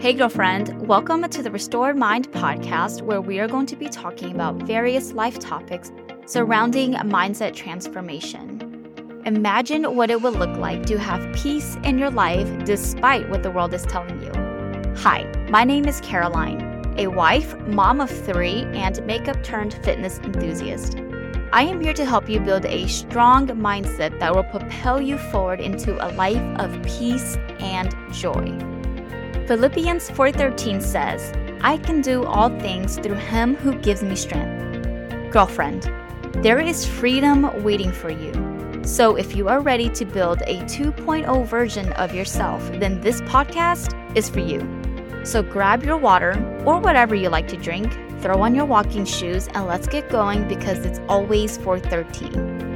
Hey, girlfriend, welcome to the Restored Mind podcast, where we are going to be talking about various life topics surrounding mindset transformation. Imagine what it would look like to have peace in your life despite what the world is telling you. Hi, my name is Caroline, a wife, mom of three, and makeup turned fitness enthusiast. I am here to help you build a strong mindset that will propel you forward into a life of peace and joy. Philippians 4:13 says, "I can do all things through him who gives me strength." Girlfriend, there is freedom waiting for you. So if you are ready to build a 2.0 version of yourself, then this podcast is for you. So grab your water or whatever you like to drink, throw on your walking shoes and let's get going because it's always 413.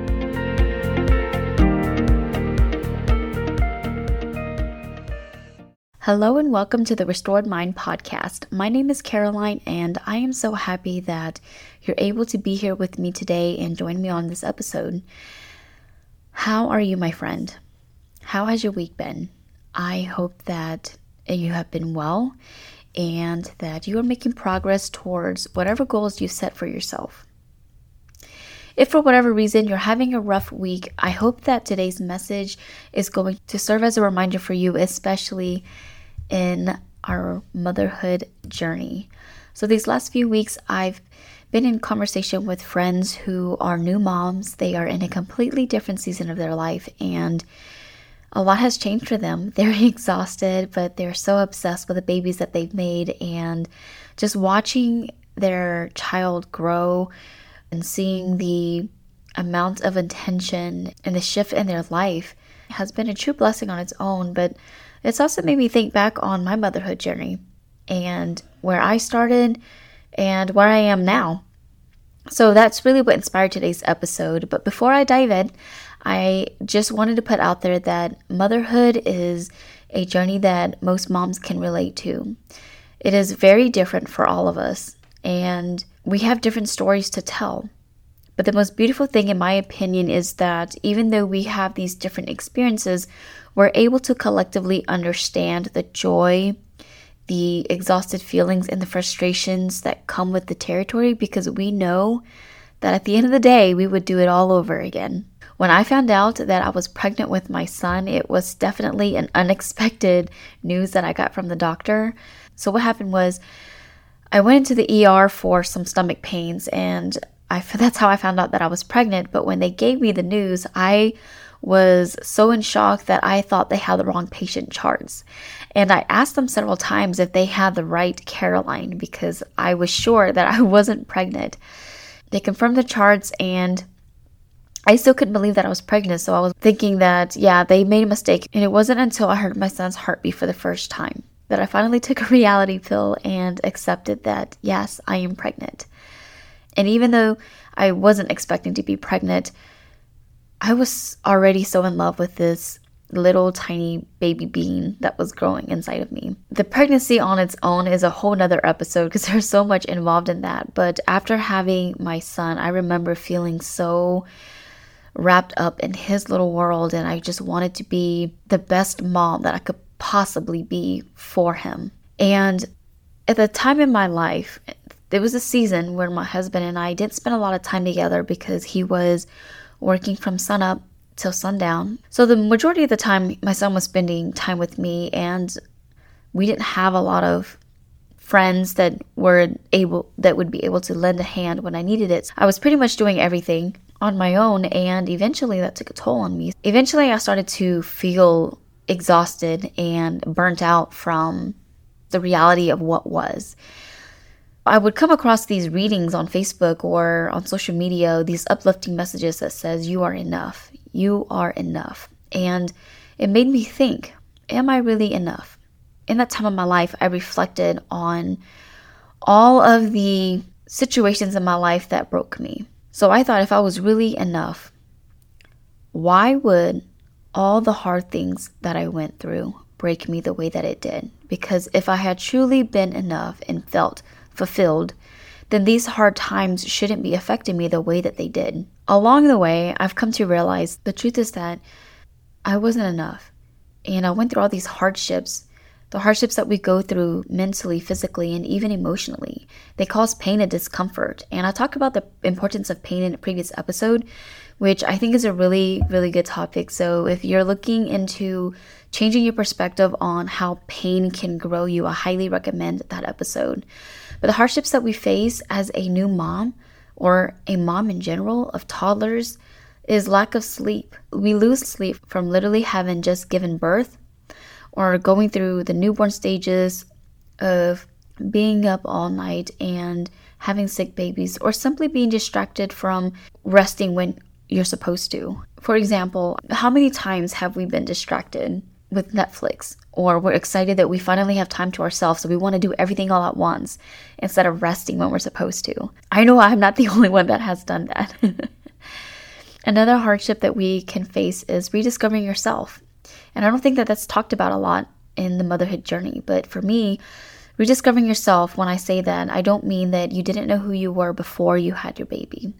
Hello and welcome to the Restored Mind podcast. My name is Caroline, and I am so happy that you're able to be here with me today and join me on this episode. How are you, my friend? How has your week been? I hope that you have been well and that you are making progress towards whatever goals you set for yourself. If for whatever reason you're having a rough week, I hope that today's message is going to serve as a reminder for you, especially in our motherhood journey. So, these last few weeks, I've been in conversation with friends who are new moms. They are in a completely different season of their life, and a lot has changed for them. They're exhausted, but they're so obsessed with the babies that they've made, and just watching their child grow and seeing the amount of attention and the shift in their life has been a true blessing on its own. But it's also made me think back on my motherhood journey and where I started and where I am now. So that's really what inspired today's episode. But before I dive in, I just wanted to put out there that motherhood is a journey that most moms can relate to. It is very different for all of us, and we have different stories to tell. But the most beautiful thing, in my opinion, is that even though we have these different experiences, we're able to collectively understand the joy, the exhausted feelings, and the frustrations that come with the territory because we know that at the end of the day, we would do it all over again. When I found out that I was pregnant with my son, it was definitely an unexpected news that I got from the doctor. So, what happened was, I went into the ER for some stomach pains, and I, that's how I found out that I was pregnant. But when they gave me the news, I was so in shock that I thought they had the wrong patient charts. And I asked them several times if they had the right Caroline because I was sure that I wasn't pregnant. They confirmed the charts and I still couldn't believe that I was pregnant, so I was thinking that, yeah, they made a mistake. And it wasn't until I heard my son's heartbeat for the first time that I finally took a reality pill and accepted that, yes, I am pregnant. And even though I wasn't expecting to be pregnant, I was already so in love with this little tiny baby being that was growing inside of me. The pregnancy on its own is a whole nother episode because there's so much involved in that. But after having my son, I remember feeling so wrapped up in his little world and I just wanted to be the best mom that I could possibly be for him. And at the time in my life, there was a season where my husband and I didn't spend a lot of time together because he was working from sunup till sundown. So the majority of the time, my son was spending time with me, and we didn't have a lot of friends that were able that would be able to lend a hand when I needed it. I was pretty much doing everything on my own, and eventually that took a toll on me. Eventually, I started to feel exhausted and burnt out from the reality of what was. I would come across these readings on Facebook or on social media, these uplifting messages that says you are enough. You are enough. And it made me think, am I really enough? In that time of my life, I reflected on all of the situations in my life that broke me. So I thought if I was really enough, why would all the hard things that I went through break me the way that it did? Because if I had truly been enough and felt fulfilled, then these hard times shouldn't be affecting me the way that they did. Along the way, I've come to realize the truth is that I wasn't enough. And I went through all these hardships the hardships that we go through mentally, physically, and even emotionally. They cause pain and discomfort. And I talked about the importance of pain in a previous episode, which I think is a really, really good topic. So if you're looking into changing your perspective on how pain can grow you, I highly recommend that episode. But the hardships that we face as a new mom or a mom in general of toddlers is lack of sleep. We lose sleep from literally having just given birth or going through the newborn stages of being up all night and having sick babies, or simply being distracted from resting when you're supposed to. For example, how many times have we been distracted with Netflix? Or we're excited that we finally have time to ourselves, so we want to do everything all at once instead of resting when we're supposed to. I know I'm not the only one that has done that. Another hardship that we can face is rediscovering yourself. And I don't think that that's talked about a lot in the motherhood journey. But for me, rediscovering yourself, when I say that, I don't mean that you didn't know who you were before you had your baby.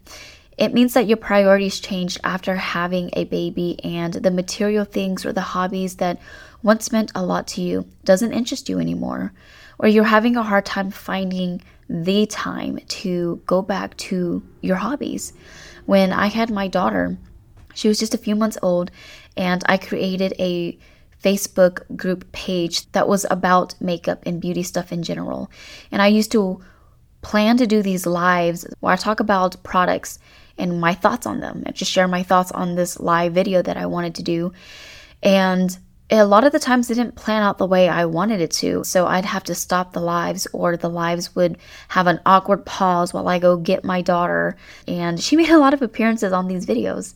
It means that your priorities changed after having a baby and the material things or the hobbies that once meant a lot to you doesn't interest you anymore. Or you're having a hard time finding the time to go back to your hobbies. When I had my daughter, she was just a few months old and I created a Facebook group page that was about makeup and beauty stuff in general. And I used to plan to do these lives where I talk about products and my thoughts on them and just share my thoughts on this live video that I wanted to do. And a lot of the times it didn't plan out the way I wanted it to. So I'd have to stop the lives, or the lives would have an awkward pause while I go get my daughter. And she made a lot of appearances on these videos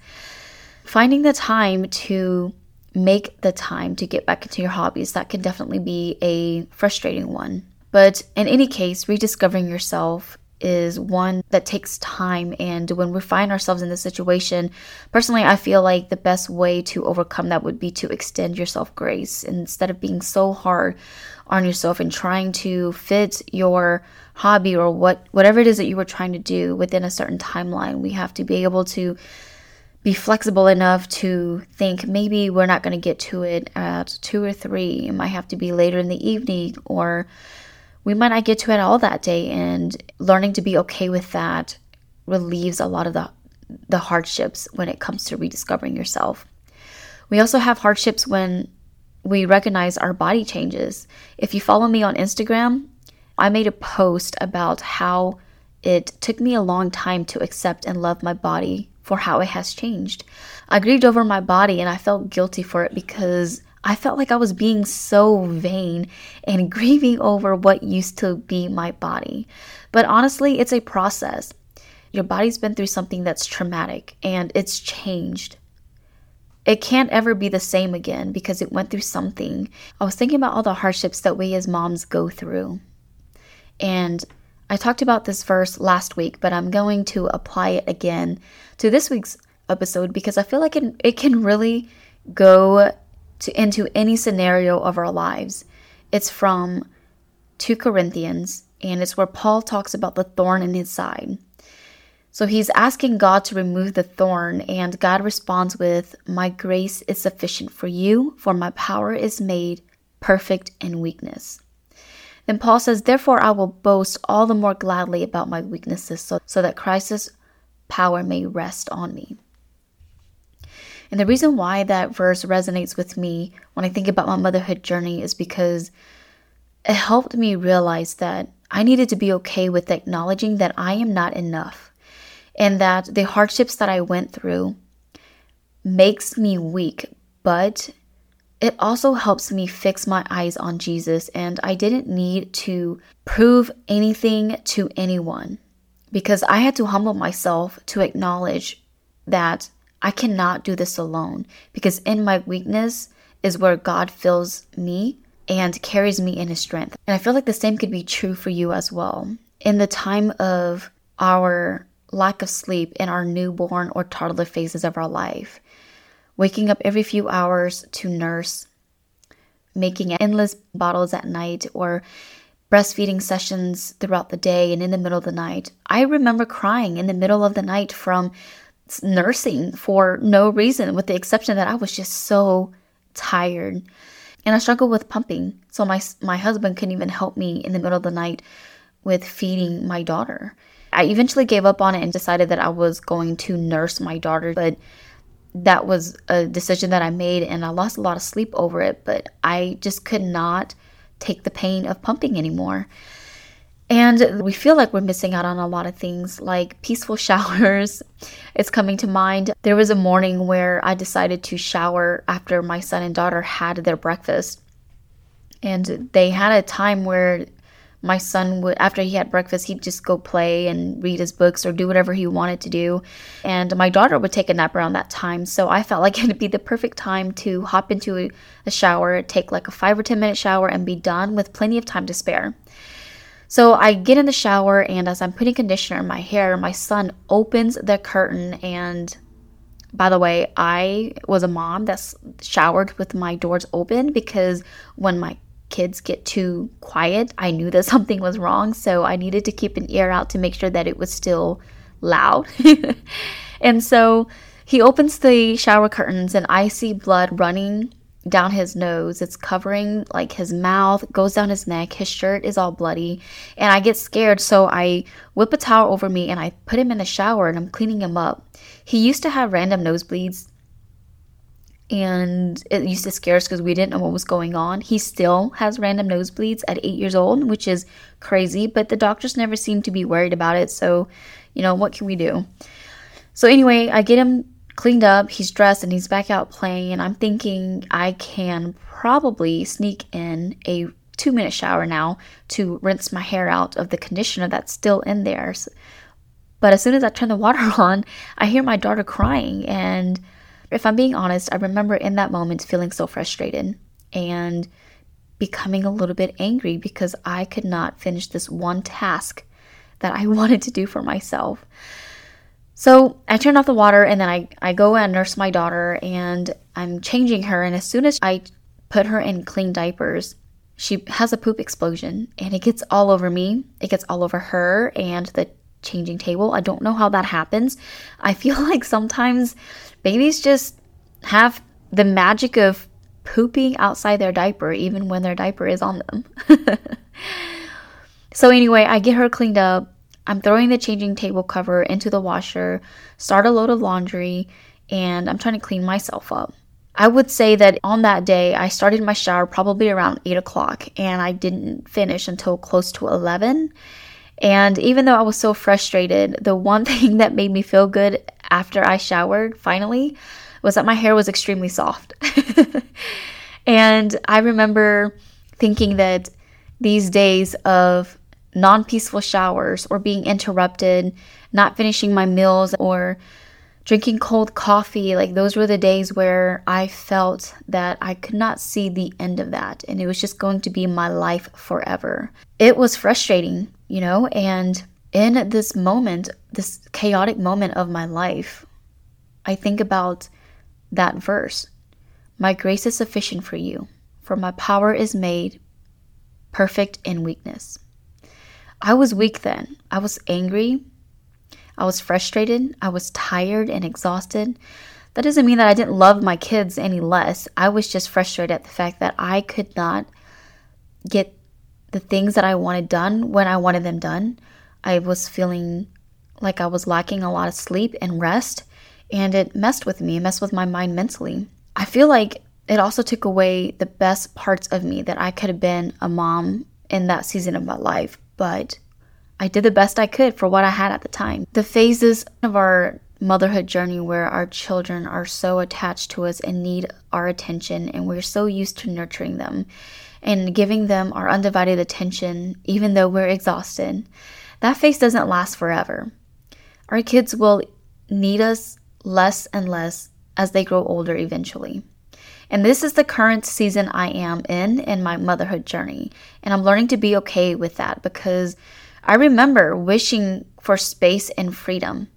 finding the time to make the time to get back into your hobbies, that can definitely be a frustrating one. But in any case, rediscovering yourself is one that takes time. And when we find ourselves in this situation, personally, I feel like the best way to overcome that would be to extend yourself grace instead of being so hard on yourself and trying to fit your hobby or what whatever it is that you were trying to do within a certain timeline. We have to be able to be flexible enough to think maybe we're not going to get to it at two or three. It might have to be later in the evening, or we might not get to it all that day. And learning to be okay with that relieves a lot of the, the hardships when it comes to rediscovering yourself. We also have hardships when we recognize our body changes. If you follow me on Instagram, I made a post about how it took me a long time to accept and love my body for how it has changed. I grieved over my body and I felt guilty for it because I felt like I was being so vain and grieving over what used to be my body. But honestly, it's a process. Your body's been through something that's traumatic and it's changed. It can't ever be the same again because it went through something. I was thinking about all the hardships that we as moms go through. And I talked about this verse last week, but I'm going to apply it again to this week's episode because I feel like it, it can really go to into any scenario of our lives. It's from 2 Corinthians and it's where Paul talks about the thorn in his side. So he's asking God to remove the thorn, and God responds with, My grace is sufficient for you, for my power is made perfect in weakness. Then Paul says, Therefore, I will boast all the more gladly about my weaknesses, so, so that Christ's power may rest on me. And the reason why that verse resonates with me when I think about my motherhood journey is because it helped me realize that I needed to be okay with acknowledging that I am not enough and that the hardships that I went through makes me weak, but it also helps me fix my eyes on Jesus, and I didn't need to prove anything to anyone because I had to humble myself to acknowledge that I cannot do this alone because in my weakness is where God fills me and carries me in his strength. And I feel like the same could be true for you as well. In the time of our lack of sleep in our newborn or toddler phases of our life, waking up every few hours to nurse, making endless bottles at night, or breastfeeding sessions throughout the day and in the middle of the night. I remember crying in the middle of the night from nursing for no reason, with the exception that I was just so tired. and I struggled with pumping. So my my husband couldn't even help me in the middle of the night with feeding my daughter. I eventually gave up on it and decided that I was going to nurse my daughter, but that was a decision that I made and I lost a lot of sleep over it, but I just could not take the pain of pumping anymore. And we feel like we're missing out on a lot of things like peaceful showers. It's coming to mind. There was a morning where I decided to shower after my son and daughter had their breakfast. And they had a time where my son would after he had breakfast he'd just go play and read his books or do whatever he wanted to do and my daughter would take a nap around that time so i felt like it'd be the perfect time to hop into a, shower take like a five or ten minute shower and be done with plenty of time to spare so I get in the shower, and as I'm putting conditioner in my hair, my son opens the curtain. And by the way, I was a mom that showered with my doors open because when my kids get too quiet, I knew that something was wrong. So I needed to keep an ear out to make sure that it was still loud. and so he opens the shower curtains, and I see blood running down his nose. It's covering like his mouth, goes down his neck. His shirt is all bloody. And I get scared, so I whip a towel over me and I put him in the shower and I'm cleaning him up. He used to have random nosebleeds. And it used to scare us because we didn't know what was going on. He still has random nosebleeds at eight years old, which is crazy, but the doctors never seem to be worried about it. So, you know, what can we do? So, anyway, I get him cleaned up, he's dressed, and he's back out playing. And I'm thinking I can probably sneak in a two minute shower now to rinse my hair out of the conditioner that's still in there. But as soon as I turn the water on, I hear my daughter crying. And if I'm being honest, I remember in that moment feeling so frustrated and becoming a little bit angry because I could not finish this one task that I wanted to do for myself. So I turn off the water and then I, I go and nurse my daughter and I'm changing her. And as soon as I put her in clean diapers, she has a poop explosion and it gets all over me. It gets all over her and the changing table. I don't know how that happens. I feel like sometimes babies just have the magic of pooping outside their diaper, even when their diaper is on them. so, anyway, I get her cleaned up. I'm throwing the changing table cover into the washer, start a load of laundry, and I'm trying to clean myself up. I would say that on that day, I started my shower probably around 8 o'clock and I didn't finish until close to 11. And even though I was so frustrated, the one thing that made me feel good after I showered finally was that my hair was extremely soft. and I remember thinking that these days of non peaceful showers or being interrupted, not finishing my meals or drinking cold coffee. Like those were the days where I felt that I could not see the end of that and it was just going to be my life forever. It was frustrating, you know, and in this moment, this chaotic moment of my life, I think about that verse My grace is sufficient for you, for my power is made perfect in weakness. I was weak then. I was angry. I was frustrated. I was tired and exhausted. That doesn't mean that I didn't love my kids any less. I was just frustrated at the fact that I could not get the things that I wanted done when I wanted them done. I was feeling like I was lacking a lot of sleep and rest, and it messed with me, it messed with my mind mentally. I feel like it also took away the best parts of me that I could have been a mom in that season of my life but I did the best I could for what I had at the time. The phases of our motherhood journey where our children are so attached to us and need our attention, and we're so used to nurturing them and giving them our undivided attention, even though we're exhausted, that phase doesn't last forever. Our kids will need us less and less as they grow older eventually. And this is the current season I am in in my motherhood journey. And I'm learning to be okay with that because I remember wishing for space and freedom.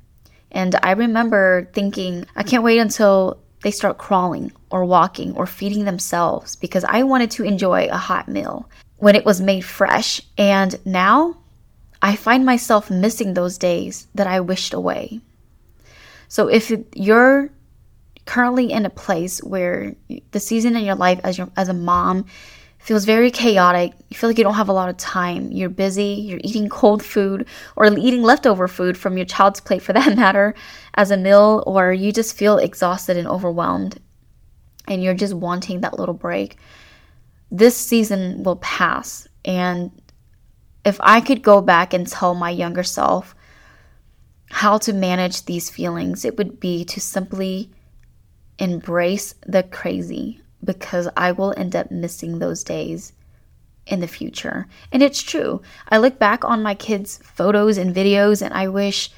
And I remember thinking, I can't wait until they start crawling or walking or feeding themselves because I wanted to enjoy a hot meal when it was made fresh. And now I find myself missing those days that I wished away. So if you're currently in a place where the season in your life as your as a mom feels very chaotic. You feel like you don't have a lot of time. You're busy, you're eating cold food or eating leftover food from your child's plate for that matter as a meal or you just feel exhausted and overwhelmed and you're just wanting that little break. This season will pass and if I could go back and tell my younger self how to manage these feelings, it would be to simply embrace the crazy because I will end up missing those days in the future. And it's true. I look back on my kids' photos and videos and I wish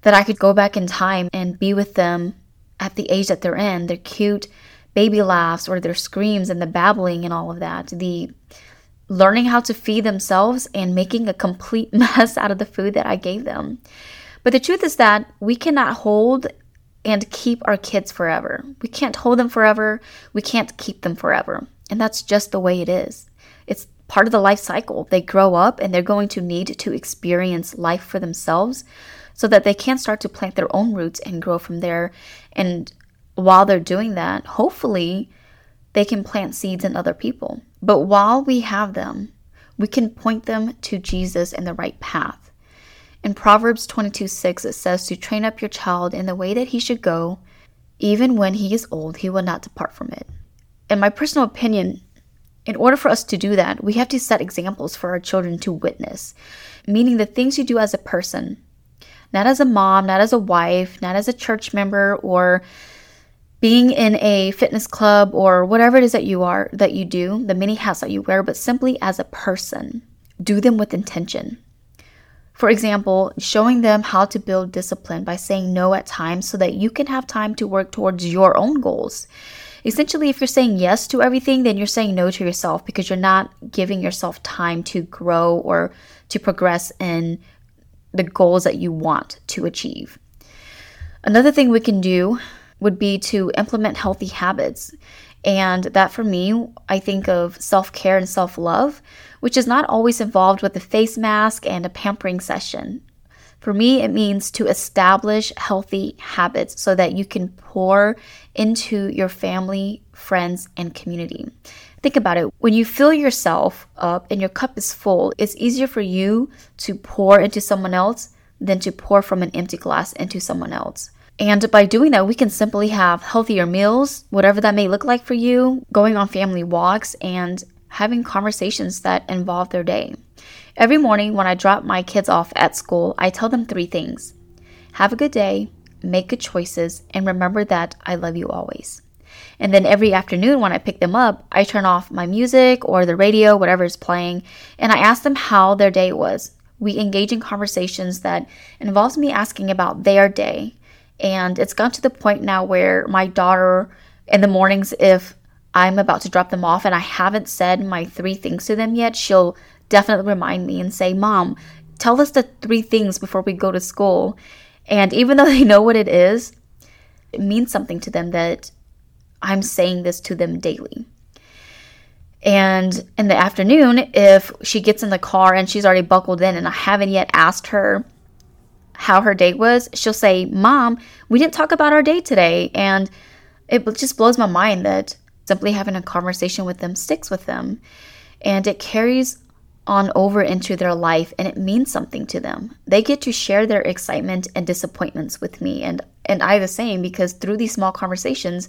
that I could go back in time and be with them at the age that they're in. Their cute baby laughs or their screams and the babbling and all of that. The learning how to feed themselves and making a complete mess out of the food that I gave them. But the truth is that we cannot hold and keep our kids forever. We can't hold them forever. We can't keep them forever. And that's just the way it is. It's part of the life cycle. They grow up and they're going to need to experience life for themselves so that they can start to plant their own roots and grow from there. And while they're doing that, hopefully they can plant seeds in other people. But while we have them, we can point them to Jesus and the right path. In Proverbs 22 6, it says to train up your child in the way that he should go, even when he is old, he will not depart from it. In my personal opinion, in order for us to do that, we have to set examples for our children to witness, meaning the things you do as a person, not as a mom, not as a wife, not as a church member, or being in a fitness club or whatever it is that you are, that you do, the many hats that you wear, but simply as a person. Do them with intention. For example, showing them how to build discipline by saying no at times so that you can have time to work towards your own goals. Essentially, if you're saying yes to everything, then you're saying no to yourself because you're not giving yourself time to grow or to progress in the goals that you want to achieve. Another thing we can do would be to implement healthy habits. And that for me, I think of self care and self love, which is not always involved with a face mask and a pampering session. For me, it means to establish healthy habits so that you can pour into your family, friends, and community. Think about it. When you fill yourself up and your cup is full, it's easier for you to pour into someone else than to pour from an empty glass into someone else. And by doing that, we can simply have healthier meals, whatever that may look like for you, going on family walks, and having conversations that involve their day. Every morning when I drop my kids off at school, I tell them three things have a good day, make good choices, and remember that I love you always. And then every afternoon when I pick them up, I turn off my music or the radio, whatever is playing, and I ask them how their day was. We engage in conversations that involves me asking about their day and it's gotten to the point now where my daughter, in the mornings, if I'm about to drop them off and I haven't said my three things to them yet, she'll definitely remind me and say, Mom, tell us the three things before we go to school. And even though they know what it is, it means something to them that I'm saying this to them daily. And in the afternoon, if she gets in the car and she's already buckled in and I haven't yet asked her how her day was, she'll say, Mom, we didn't talk about our day today. And it just blows my mind that simply having a conversation with them sticks with them. And it carries on over into their life and it means something to them. They get to share their excitement and disappointments with me and and I the same because through these small conversations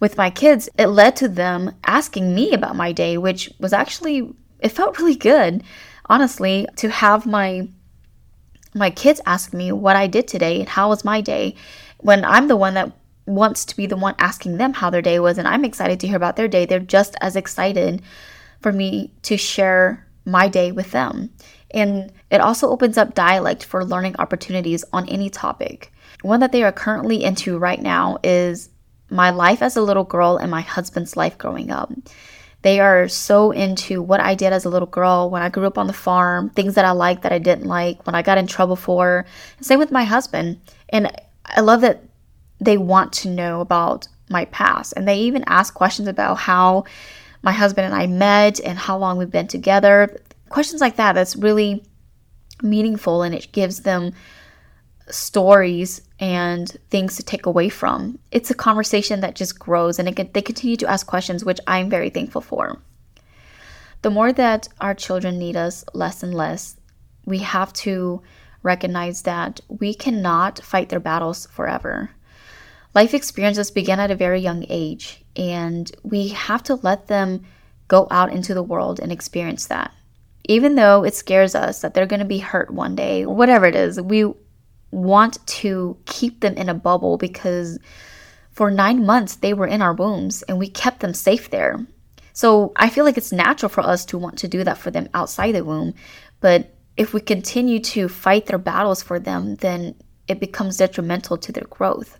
with my kids, it led to them asking me about my day, which was actually it felt really good, honestly, to have my my kids ask me what I did today and how was my day when I'm the one that wants to be the one asking them how their day was and I'm excited to hear about their day. They're just as excited for me to share my day with them. And it also opens up dialect for learning opportunities on any topic. One that they are currently into right now is my life as a little girl and my husband's life growing up. They are so into what I did as a little girl when I grew up on the farm, things that I liked that I didn't like, when I got in trouble for. Same with my husband. And I love that they want to know about my past. And they even ask questions about how my husband and I met and how long we've been together. Questions like that, that's really meaningful and it gives them stories and things to take away from. It's a conversation that just grows and it, they continue to ask questions, which I'm very thankful for. The more that our children need us less and less, we have to recognize that we cannot fight their battles forever. Life experiences begin at a very young age, and we have to let them go out into the world and experience that. Even though it scares us that they're going to be hurt one day, whatever it is, we want to keep them in a bubble because for nine months they were in our wombs and we kept them safe there. So I feel like it's natural for us to want to do that for them outside the womb. But if we continue to fight their battles for them, then it becomes detrimental to their growth.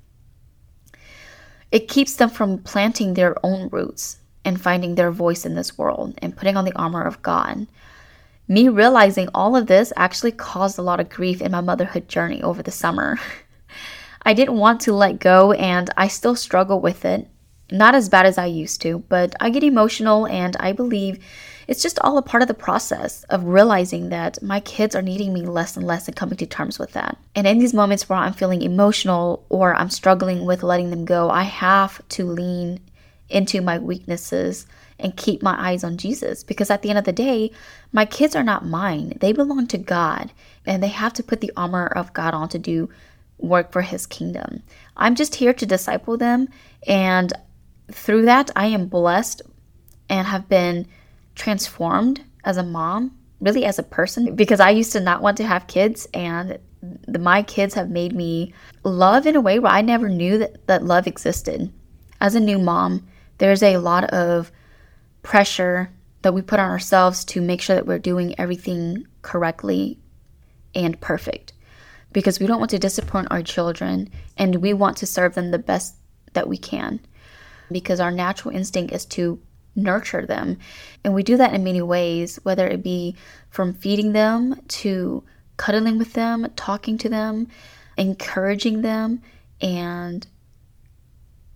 It keeps them from planting their own roots and finding their voice in this world and putting on the armor of God. Me realizing all of this actually caused a lot of grief in my motherhood journey over the summer. I didn't want to let go and I still struggle with it. Not as bad as I used to, but I get emotional and I believe it's just all a part of the process of realizing that my kids are needing me less and less and coming to terms with that. And in these moments where I'm feeling emotional or I'm struggling with letting them go, I have to lean into my weaknesses and keep my eyes on Jesus because at the end of the day, my kids are not mine. They belong to God and they have to put the armor of God on to do work for his kingdom. I'm just here to disciple them and through that I am blessed and have been transformed as a mom, really as a person because I used to not want to have kids and the, my kids have made me love in a way where I never knew that, that love existed. As a new mom, there's a lot of pressure that we put on ourselves to make sure that we're doing everything correctly and perfect. Because we don't want to disappoint our children and we want to serve them the best that we can. Because our natural instinct is to nurture them. And we do that in many ways whether it be from feeding them to cuddling with them talking to them encouraging them and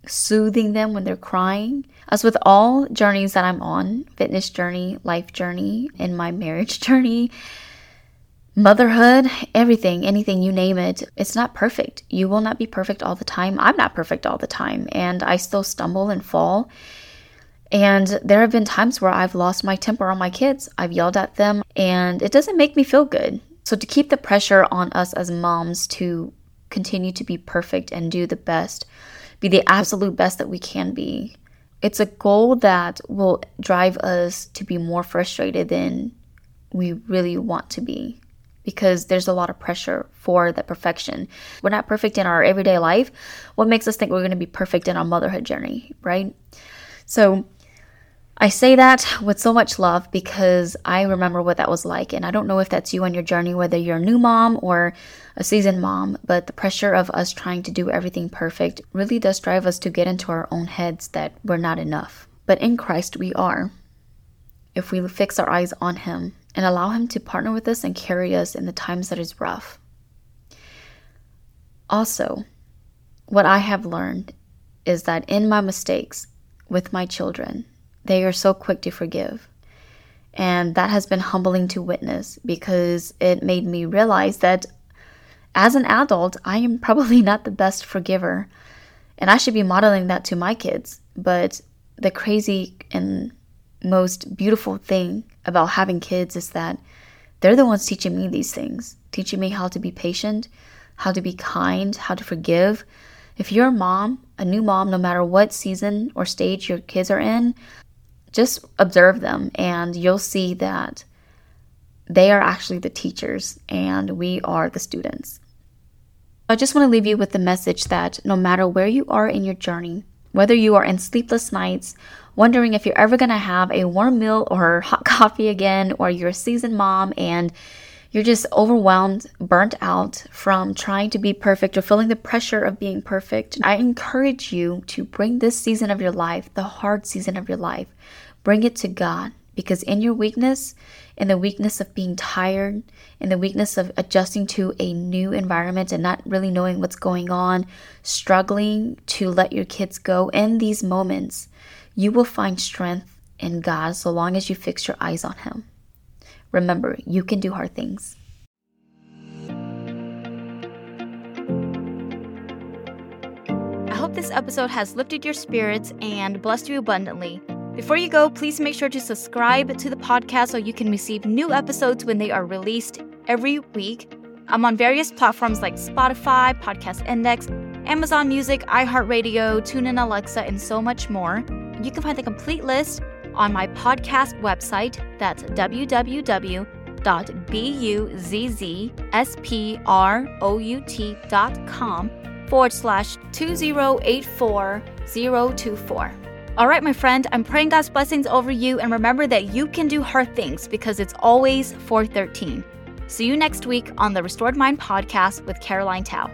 soothing them when they're crying. As with all journeys that I'm on fitness journey, life journey, in my marriage journey, motherhood, everything, anything, you name it, it's not perfect. You will not be perfect all the time. I'm not perfect all the time, and I still stumble and fall. And there have been times where I've lost my temper on my kids. I've yelled at them, and it doesn't make me feel good. So, to keep the pressure on us as moms to continue to be perfect and do the best be the absolute best that we can be. It's a goal that will drive us to be more frustrated than we really want to be because there's a lot of pressure for that perfection. We're not perfect in our everyday life. What makes us think we're going to be perfect in our motherhood journey, right? So I say that with so much love because I remember what that was like. And I don't know if that's you on your journey, whether you're a new mom or a seasoned mom, but the pressure of us trying to do everything perfect really does drive us to get into our own heads that we're not enough. But in Christ, we are. If we fix our eyes on Him and allow Him to partner with us and carry us in the times that is rough. Also, what I have learned is that in my mistakes with my children, they are so quick to forgive. And that has been humbling to witness because it made me realize that as an adult, I am probably not the best forgiver. And I should be modeling that to my kids. But the crazy and most beautiful thing about having kids is that they're the ones teaching me these things, teaching me how to be patient, how to be kind, how to forgive. If you're a mom, a new mom, no matter what season or stage your kids are in, just observe them and you'll see that they are actually the teachers and we are the students. I just want to leave you with the message that no matter where you are in your journey, whether you are in sleepless nights, wondering if you're ever going to have a warm meal or hot coffee again, or you're a seasoned mom and you're just overwhelmed, burnt out from trying to be perfect or feeling the pressure of being perfect, I encourage you to bring this season of your life, the hard season of your life, Bring it to God because in your weakness, in the weakness of being tired, in the weakness of adjusting to a new environment and not really knowing what's going on, struggling to let your kids go, in these moments, you will find strength in God so long as you fix your eyes on Him. Remember, you can do hard things. I hope this episode has lifted your spirits and blessed you abundantly. Before you go, please make sure to subscribe to the podcast so you can receive new episodes when they are released every week. I'm on various platforms like Spotify, Podcast Index, Amazon Music, iHeartRadio, TuneIn Alexa, and so much more. You can find the complete list on my podcast website. That's www.buzzsprout.com forward slash 2084024. All right, my friend, I'm praying God's blessings over you and remember that you can do hard things because it's always 413. See you next week on the Restored Mind podcast with Caroline Tao.